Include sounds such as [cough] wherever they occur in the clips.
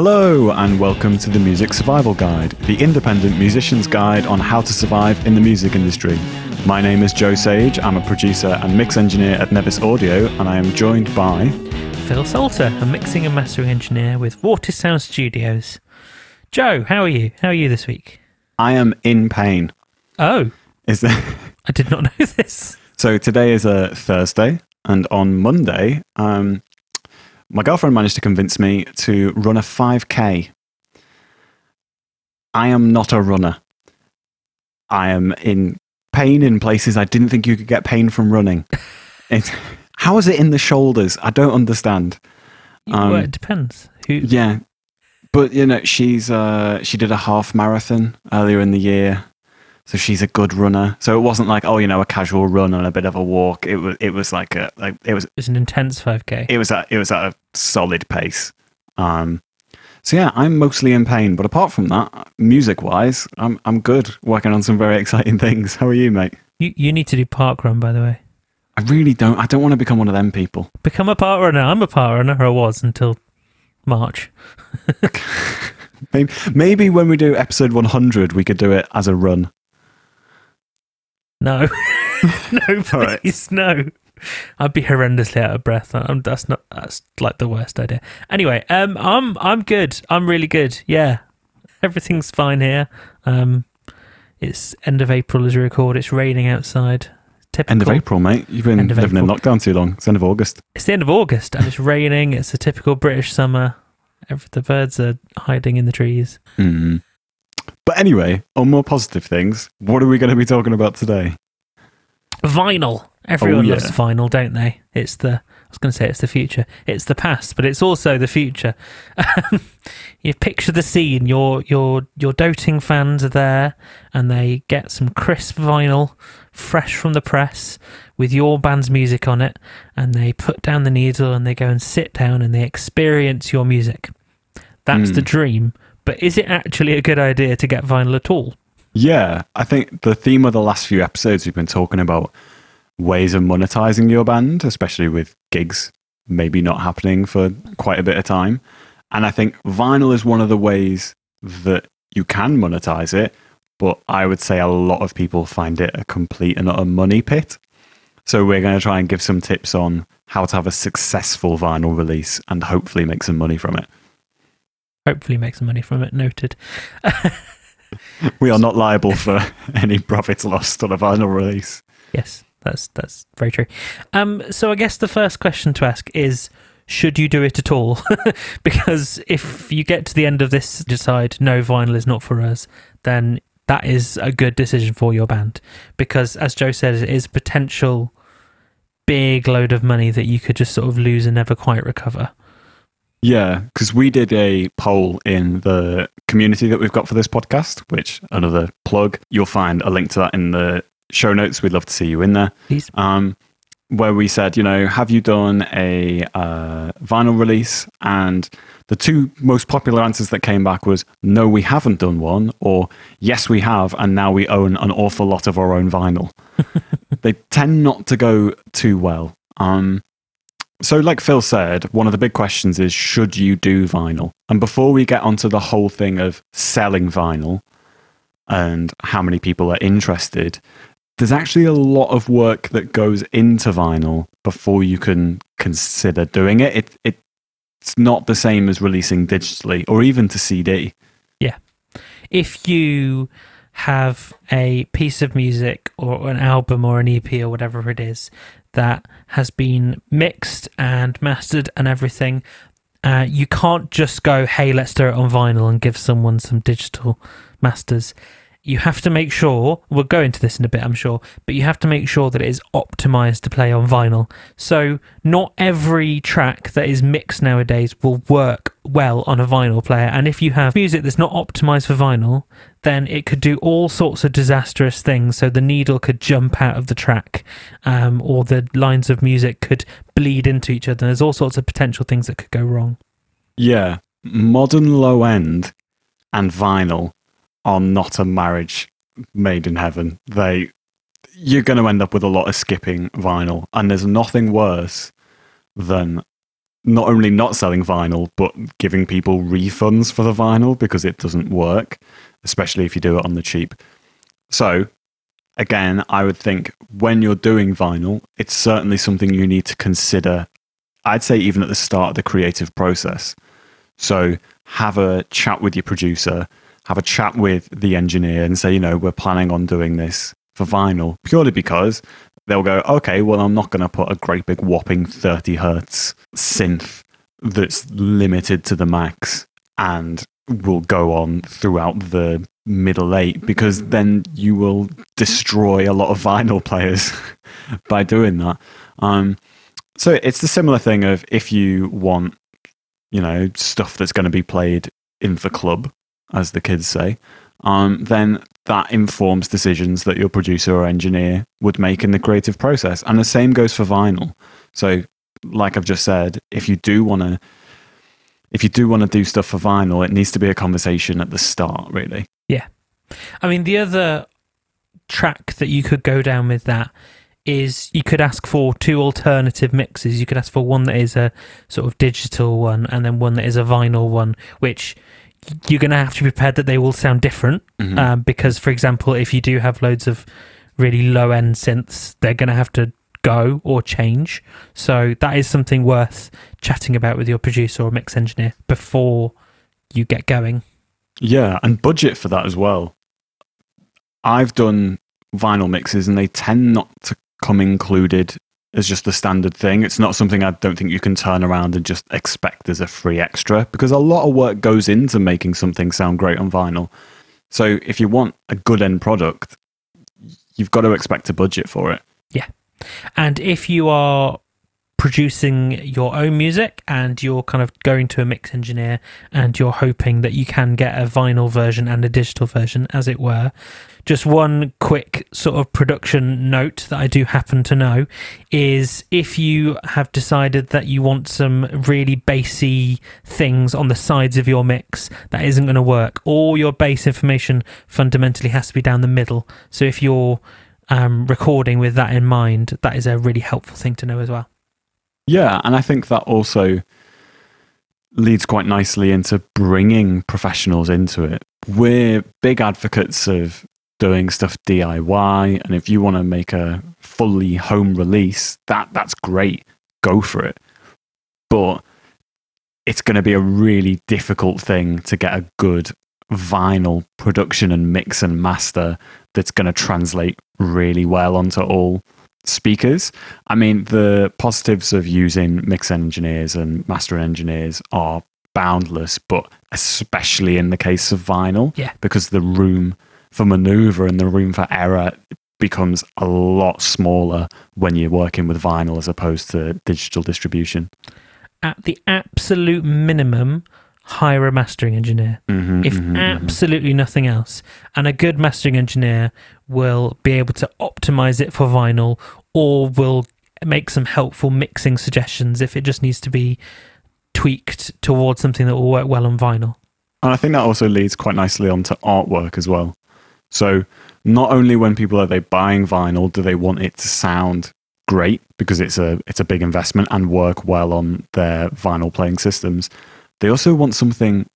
Hello, and welcome to the Music Survival Guide, the independent musician's guide on how to survive in the music industry. My name is Joe Sage. I'm a producer and mix engineer at Nevis Audio, and I am joined by Phil Salter, a mixing and mastering engineer with Vortis Sound Studios. Joe, how are you? How are you this week? I am in pain. Oh, Is there? I did not [laughs] know this. So today is a Thursday, and on Monday, um, my girlfriend managed to convince me to run a 5k. I am not a runner. I am in pain in places I didn't think you could get pain from running. [laughs] It's, how is it in the shoulders? I don't understand. Um, well, it depends. Who? Yeah, but you know, she's uh, she did a half marathon earlier in the year, so she's a good runner. So it wasn't like oh, you know, a casual run and a bit of a walk. It was it was like a like it was It's an intense 5k. it was at it was at a solid pace. Um, so yeah, I'm mostly in pain, but apart from that, music wise, I'm I'm good. Working on some very [laughs] exciting things. How are you, mate? You, you need to do park run, by the way. I really don't. I don't want to become one of them people. Become a park runner. I'm a park runner, or I was until March. [laughs] [laughs] Maybe, maybe when we do episode 100, we could do it as a run. No, [laughs] no, [laughs] All right. please, no. I'd be horrendously out of breath. I'm, that's not. That's like the worst idea. Anyway, um, I'm I'm good. I'm really good. Yeah, everything's fine here. Um, it's end of April as we record. It's raining outside. Typical. End of April, mate. You've been living in lockdown too long. It's end of August. It's the end of August and it's raining. It's a typical British summer. Every, the birds are hiding in the trees. Mm. But anyway, on more positive things, what are we going to be talking about today? Vinyl. Everyone Oh, yeah. loves vinyl, don't they? It's the. I was going to say it's the future. It's the past, but it's also the future. [laughs] you picture the scene. Your your your doting fans are there, and they get some crisp vinyl, fresh from the press, with your band's music on it, and they put down the needle and they go and sit down and they experience your music. That's Hmm. the dream. But is it actually a good idea to get vinyl at all? Yeah, I think the theme of the last few episodes, we've been talking about ways of monetizing your band, especially with gigs maybe not happening for quite a bit of time. And I think vinyl is one of the ways that you can monetize it, but I would say a lot of people find it a complete and utter money pit. So we're going to try and give some tips on how to have a successful vinyl release and hopefully make some money from it. Hopefully, make some money from it. Noted. [laughs] We are not liable for [laughs] any profits lost on a vinyl release. Yes, that's that's very true. Um, so I guess the first question to ask is: Should you do it at all? [laughs] because if you get to the end of this, decide no, vinyl is not for us, then that is a good decision for your band. Because as Joe said, it is potential big load of money that you could just sort of lose and never quite recover. Yeah, because we did a poll in the community that we've got for this podcast, which another plug. You'll find a link to that in the show notes. We'd love to see you in there. Please. Um, where we said, you know, have you done a uh, vinyl release? And the two most popular answers that came back was no, we haven't done one, or yes, we have, and now we own an awful lot of our own vinyl. [laughs] they tend not to go too well. Um, so, like Phil said, one of the big questions is should you do vinyl? And before we get onto the whole thing of selling vinyl and how many people are interested, there's actually a lot of work that goes into vinyl before you can consider doing it. it, it it's not the same as releasing digitally or even to CD. Yeah. If you have a piece of music or an album or an EP or whatever it is that has been mixed and mastered and everything, uh, you can't just go, hey, let's do it on vinyl and give someone some digital masters. You have to make sure, we'll go into this in a bit, I'm sure, but you have to make sure that it is optimized to play on vinyl. So, not every track that is mixed nowadays will work well on a vinyl player. And if you have music that's not optimized for vinyl, then it could do all sorts of disastrous things. So, the needle could jump out of the track, um, or the lines of music could bleed into each other. There's all sorts of potential things that could go wrong. Yeah, modern low end and vinyl are not a marriage made in heaven. They you're going to end up with a lot of skipping vinyl and there's nothing worse than not only not selling vinyl, but giving people refunds for the vinyl because it doesn't work, especially if you do it on the cheap. So, again, I would think when you're doing vinyl, it's certainly something you need to consider. I'd say even at the start of the creative process. So, have a chat with your producer, have a chat with the engineer, and say, you know, we're planning on doing this for vinyl purely because they'll go, okay, well, I'm not going to put a great big whopping 30 hertz synth that's limited to the max and will go on throughout the middle eight because then you will destroy a lot of vinyl players [laughs] by doing that. Um, so it's the similar thing of if you want, you know, stuff that's going to be played in the club, as the kids say, um, then that informs decisions that your producer or engineer would make in the creative process. And the same goes for vinyl. So, like I've just said, if you do want to, if you do want to do stuff for vinyl, it needs to be a conversation at the start, really. Yeah. I mean, the other track that you could go down with that is you could ask for two alternative mixes. You could ask for one that is a sort of digital one and then one that is a vinyl one, which you're going to have to be prepared that they will sound different. Mhm. Um, because, for example, if you do have loads of really low end synths, they're going to have to go or change. So that is something worth chatting about with your producer or mix engineer before you get going. Yeah, and budget for that as well. I've done vinyl mixes and they tend not to come included as just the standard thing. It's not something I don't think you can turn around and just expect as a free extra because a lot of work goes into making something sound great on vinyl. So if you want a good end product, you've got to expect a budget for it. Yeah. And if you are producing your own music and you're kind of going to a mix engineer and you're hoping that you can get a vinyl version and a digital version, as it were, just one quick sort of production note that I do happen to know is if you have decided that you want some really bassy things on the sides of your mix, that isn't going to work. All your bass information fundamentally has to be down the middle. So if you're um, recording with that in mind, that is a really helpful thing to know as well. Yeah, and I think that also leads quite nicely into bringing professionals into it. We're big advocates of doing stuff DIY, and if you want to make a fully home release, that that's great. Go for it. But it's going to be a really difficult thing to get a good vinyl production and mix and master that's going to translate really well onto all speakers. I mean, the positives of using mix engineers and master engineers are boundless, but especially in the case of vinyl, Yeah. because the room for maneuver and the room for error becomes a lot smaller when you're working with vinyl as opposed to digital distribution. At the absolute minimum, hire a mastering engineer. Mhm, if mhm, mhm. absolutely nothing else. And a good mastering engineer will be able to optimize it for vinyl or will make some helpful mixing suggestions if it just needs to be tweaked towards something that will work well on vinyl. And I think that also leads quite nicely onto artwork as well. So not only when people are they buying vinyl do they want it to sound great because it's a it's a big investment and work well on their vinyl playing systems, they also want something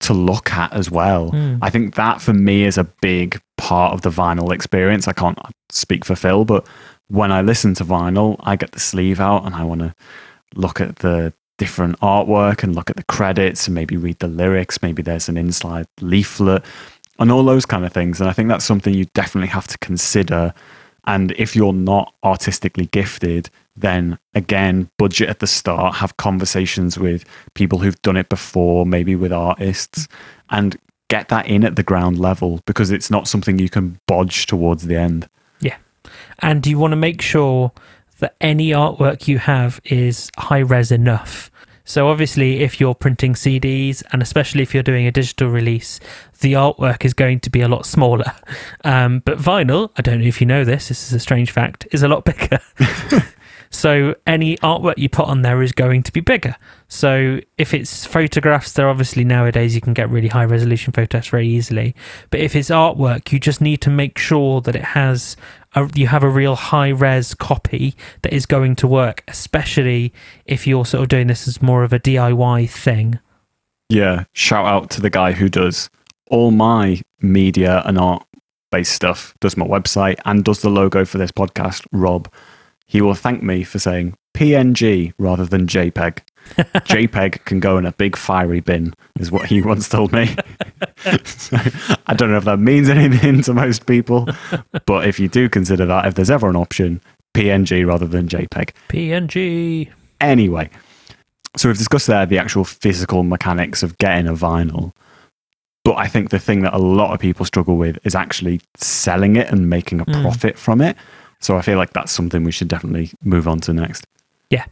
to look at as well. Mm. I think that for me is a big part of the vinyl experience. I can't speak for Phil, but when I listen to vinyl, I get the sleeve out and I want to look at the different artwork and look at the credits and maybe read the lyrics. Maybe there's an inside leaflet and all those kind of things. And I think that's something you definitely have to consider. And if you're not artistically gifted, then again, budget at the start, have conversations with people who've done it before, maybe with artists, and get that in at the ground level because it's not something you can bodge towards the end. Yeah. And you want to make sure that any artwork you have is high res enough. So obviously, if you're printing CDs, and especially if you're doing a digital release, the artwork is going to be a lot smaller. [laughs] Um, but vinyl, I don't know if you know this, this is a strange fact, is a lot bigger. [laughs] so any artwork you put on there is going to be bigger. So if it's photographs, they're obviously nowadays you can get really high resolution photos very easily. But if it's artwork, you just need to make sure that it has a, you have a real high res copy that is going to work, especially if you're sort of doing this as more of a DIY thing. Yeah, shout out to the guy who does all my media and art based stuff, does my website and does the logo for this podcast, Rob. He will thank me for saying PNG rather than JPEG. [laughs] JPEG can go in a big fiery bin, is what he [laughs] once told me. so, [laughs] I don't know if that means anything to most people, but if you do consider that, if there's ever an option, PNG rather than JPEG. PNG. Anyway, so we've discussed there the actual physical mechanics of getting a vinyl. But I think the thing that a lot of people struggle with is actually selling it and making a Mm. profit from it. So I feel like that's something we should definitely move on to next. Yeah.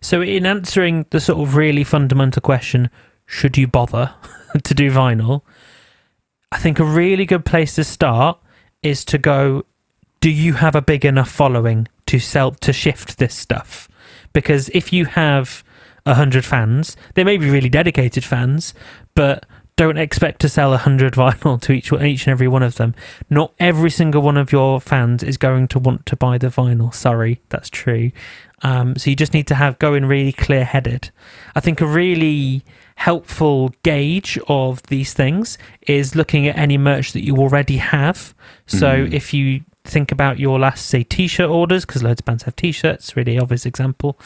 So, in answering the sort of really fundamental question, should you bother [laughs] to do vinyl? I think a really good place to start is to go, do you have a big enough following to sell to shift this stuff? Because if you have a hundred fans, they may be really dedicated fans, but don't expect to sell a hundred [laughs] vinyl to each each and every one of them. Not every single one of your fans is going to want to buy the vinyl. Sorry, that's true. Um, so you just need to have go in really clear headed. I think a really helpful gauge of these things is looking at any merch that you already have. So Mhm. if you think about your last say t-shirt orders because loads of bands have t-shirts really obvious example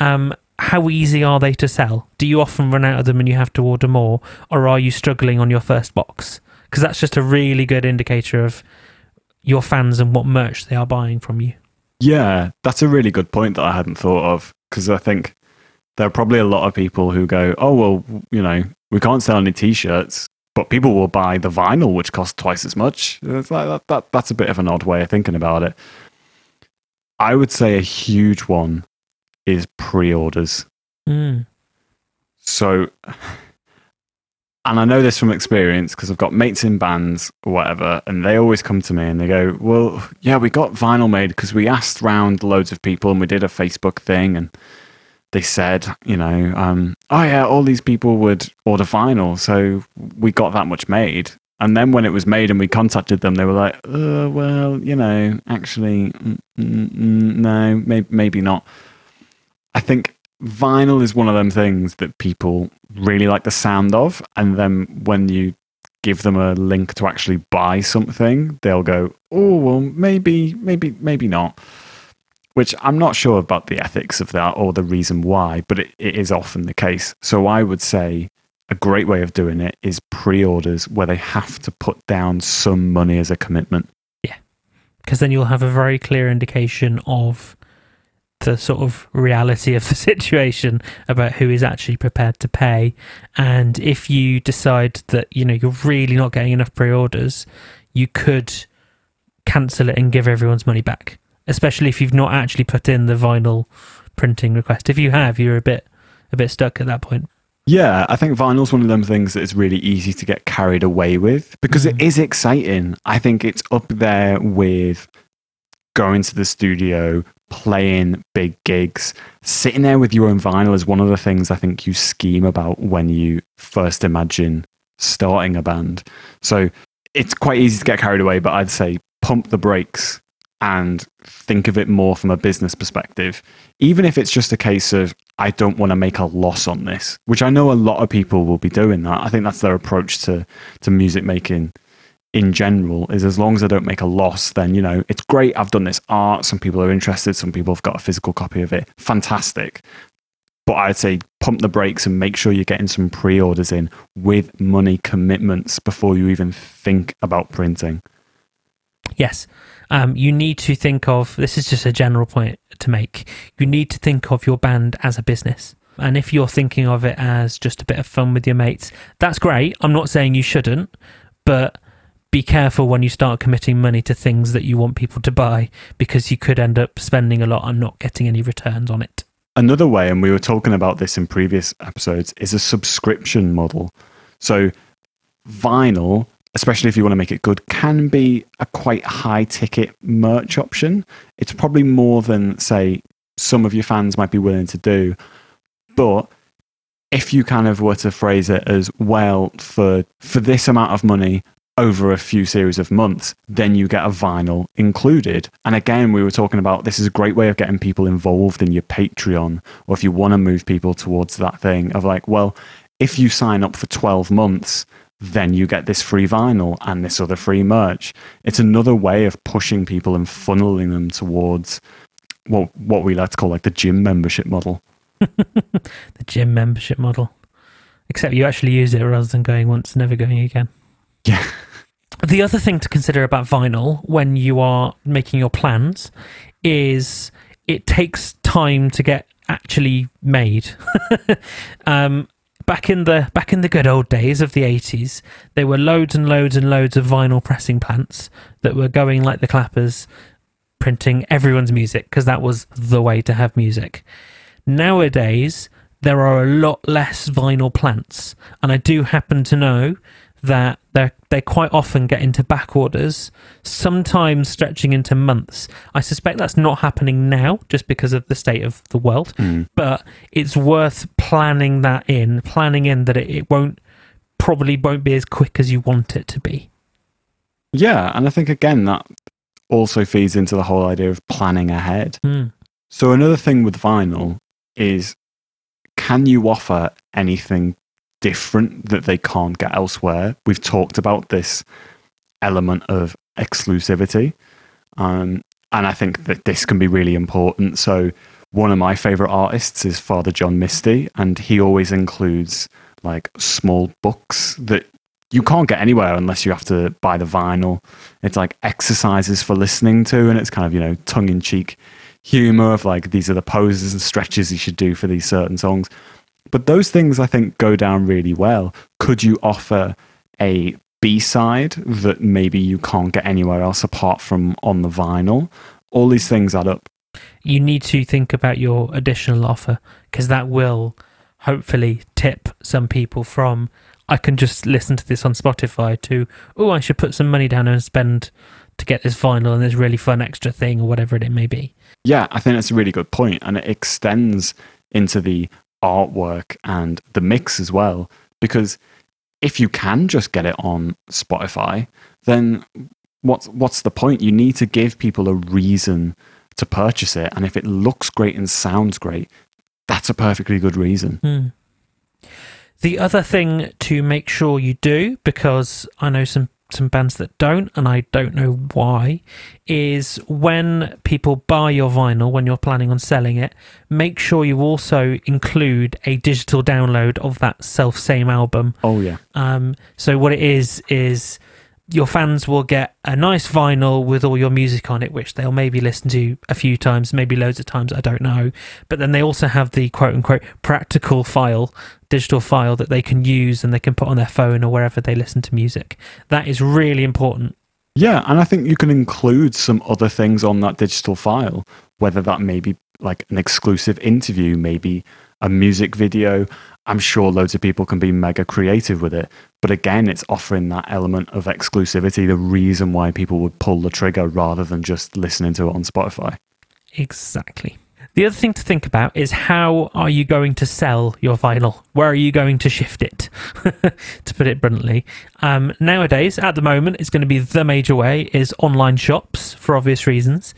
um, how easy are they to sell do you often run out of them and you have to order more or are you struggling on your first box because that's just a really good indicator of your fans and what merch they are buying from you Yeah, that's a really good point that I hadn't thought of because I think there are probably a lot of people who go, oh, well, you know, we can't sell any t shirts, but people will buy the vinyl, which costs twice as much. It's like that, that, that's a bit of an odd way of thinking about it. I would say a huge one is pre orders. mm. So, and I know this from experience because I've got mates in bands or whatever, and they always come to me and they go, Well, yeah, we got vinyl made because we asked round loads of people and we did a Facebook thing, and they said, you know, um, oh, yeah, all these people would order vinyl. So we got that much made. And then when it was made and we contacted them, they were like, uh, well, you know, actually, mm, mm, mm, no, maybe, maybe not. I think vinyl is one of them things that people really like the sound of. And then when you give them a link to actually buy something, they'll go, oh, well, maybe, maybe, maybe not. Which I'm not sure about the ethics of that or the reason why, but it, it is often the case. So I would say a great way of doing it is pre orders where they have to put down some money as a commitment. Yeah, because then you'll have a very clear indication of the sort of reality of the [laughs] situation about who is actually prepared to pay and if you decide that you know you're really not getting enough pre-orders you could cancel it and give everyone's money back especially if you've not actually put in the vinyl printing request if you have you're a bit a bit stuck at that point Yeah, I think vinyl's one of them things that is really easy to get carried away with because it Mm. is exciting. I think it's up there with going to the studio, playing big gigs, sitting there with your own vinyl is one of the things I think you scheme about when you first imagine starting a band. So it's quite easy to get carried away, but I'd say pump the brakes and think of it more from a business perspective. Even if it's just a case of, I don't want to make a loss on this, which I know a lot of people will be doing that. I think that's their approach to, to music making in general is as long as I don't make a loss, then, you know, it's great. I've done this art. Some people are interested. Some people have got a physical copy of it. Fantastic. But I'd say pump the brakes and make sure you're getting some pre orders in with money commitments before you even think about printing. Yes. Um, you need to think of this is just a general point to make. You need to think of your band as a business. And if you're thinking of it as just a bit of fun with your mates, that's great. I'm not saying you shouldn't, but be careful when you start committing money to things that you want people to buy because you could end up spending a lot and not getting any returns on it. Another way, and we were talking about this in previous episodes, is a subscription model. So, vinyl, especially if you want to make it good, can be a quite high ticket merch option. It's probably more than, say, some of your fans might be willing to do. But if you kind of were to phrase it as well, for, for this amount of money, over a few series of months, then you get a vinyl included. And again, we were talking about this is a great way of getting people involved in your Patreon, or if you want to move people towards that thing of like, well, if you sign up for 12 months, then you get this free vinyl and this other free merch. It's another way of pushing people and funneling them towards what what we like to call like the gym membership model. [laughs] the gym membership model. Except you actually use it rather than going once, and never going again. Yeah. [laughs] The other thing to consider about vinyl when you are making your plans is it takes time to get actually made. [laughs] um, back in the back in the good old days of the 80s, there were loads and loads and loads of vinyl pressing plants that were going like the clappers, printing everyone's music because that was the way to have music. Nowadays, there are a lot less vinyl plants, and I do happen to know that they they quite often get into back orders, sometimes stretching into months. I suspect that's not happening now just because of the state of the world, Mm. but it's worth planning that in, planning in that it, it won't probably won't be as quick as you want it to be. Yeah, and I think again that also feeds into the whole idea of planning ahead. Mm. So another thing with vinyl is can you offer anything different that they can't get elsewhere? We've talked about this element of exclusivity. Um, and I think that this can be really important. So one of my favorite artists is Father John Misty, and he always includes like small books that you can't get anywhere unless you have to buy the vinyl. It's like exercises for listening to, and it's kind of, you know, tongue in cheek humor of like these are the poses and stretches you should do for these certain songs. But those things I think go down really well. Could you offer a B side that maybe you can't get anywhere else apart from on the vinyl? All these things add up. You need to think about your additional offer because that will hopefully tip some people from I can just listen to this on Spotify to oh I should put some money down and spend to get this vinyl and this really fun extra thing or whatever it may be. Yeah, I think that's a really good point, and it extends into the artwork and the mix as well. Because if you can just get it on Spotify, then what's what's the point? You need to give people a reason to purchase it, and if it looks great and sounds great, that's a perfectly good reason. Hmm. The other thing to make sure you do, because I know some some bands that don't, and I don't know why, is when people buy your vinyl, when you're planning on selling it, make sure you also include a digital download of that self same album. Oh yeah, Um, so what it is is your fans will get a nice vinyl with all your music on it, which they'll maybe listen to a few times, maybe loads of times, I don't know. But then they also have the quote unquote practical file, digital file that they can use and they can put on their phone or wherever they listen to music. That is really important. yeah, and I think you can include some other things on that digital file, whether that may be like an exclusive interview, maybe a music video. I'm sure loads of people can be mega creative with it. But again, it's offering that element of exclusivity, the reason why people would pull the trigger rather than just listening to it on Spotify. Exactly. The other thing to think about is how are you going to sell your vinyl? Where are you going to shift it? [laughs] to put it bluntly. Um, nowadays, at the moment, it's going to be the major way is online shops for obvious reasons.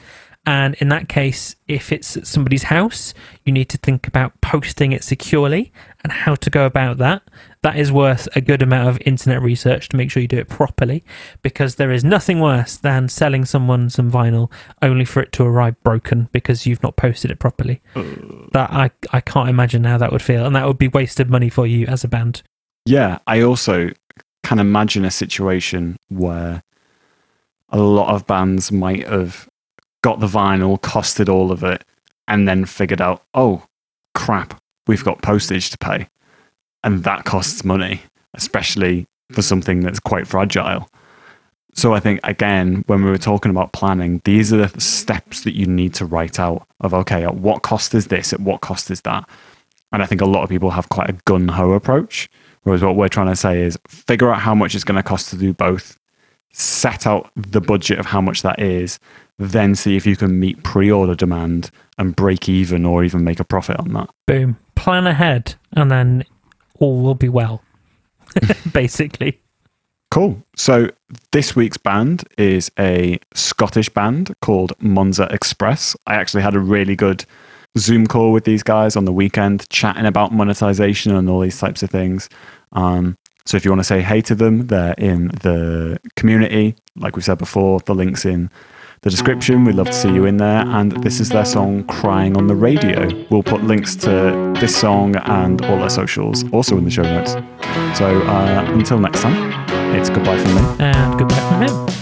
And in that case, if it's at somebody's house, you need to think about posting it securely and how to go about that. That is worth a good amount of internet research to make sure you do it properly because there is nothing worse than selling someone some vinyl only for it to arrive broken because you've not posted it properly. Uh. That I, I can't imagine how that would feel. And that would be wasted money for you as a band. Yeah, I also can imagine a situation where a lot of bands might have got the vinyl, costed all of it, and then figured out, oh, crap, we've got postage to pay. And that costs money, especially for something that's quite fragile. So I think, again, when we were talking about planning, these are the steps that you need to write out of, okay, at what cost is this? At what cost is that? And I think a lot of people have quite a gun ho approach. Whereas what we're trying to say is figure out how much it's going to cost to do both, set out the budget of how much that is, then see if you can meet pre order demand and break even or even make a profit on that. Boom. Plan ahead and then all will be well. [laughs] Basically. Cool. So this week's band is a Scottish band called Monza Express. I actually had a really good Zoom call with these guys on the weekend, chatting about monetization and all these types of things. Um, so if you want to say hey to them, they're in the community. Like we said before, the link's in the description. We'd love to see you in there. And this is their song Crying on the Radio. We'll put links to this song and all their socials also in the show notes. So uh, until next time, it's goodbye from me. And goodbye from him.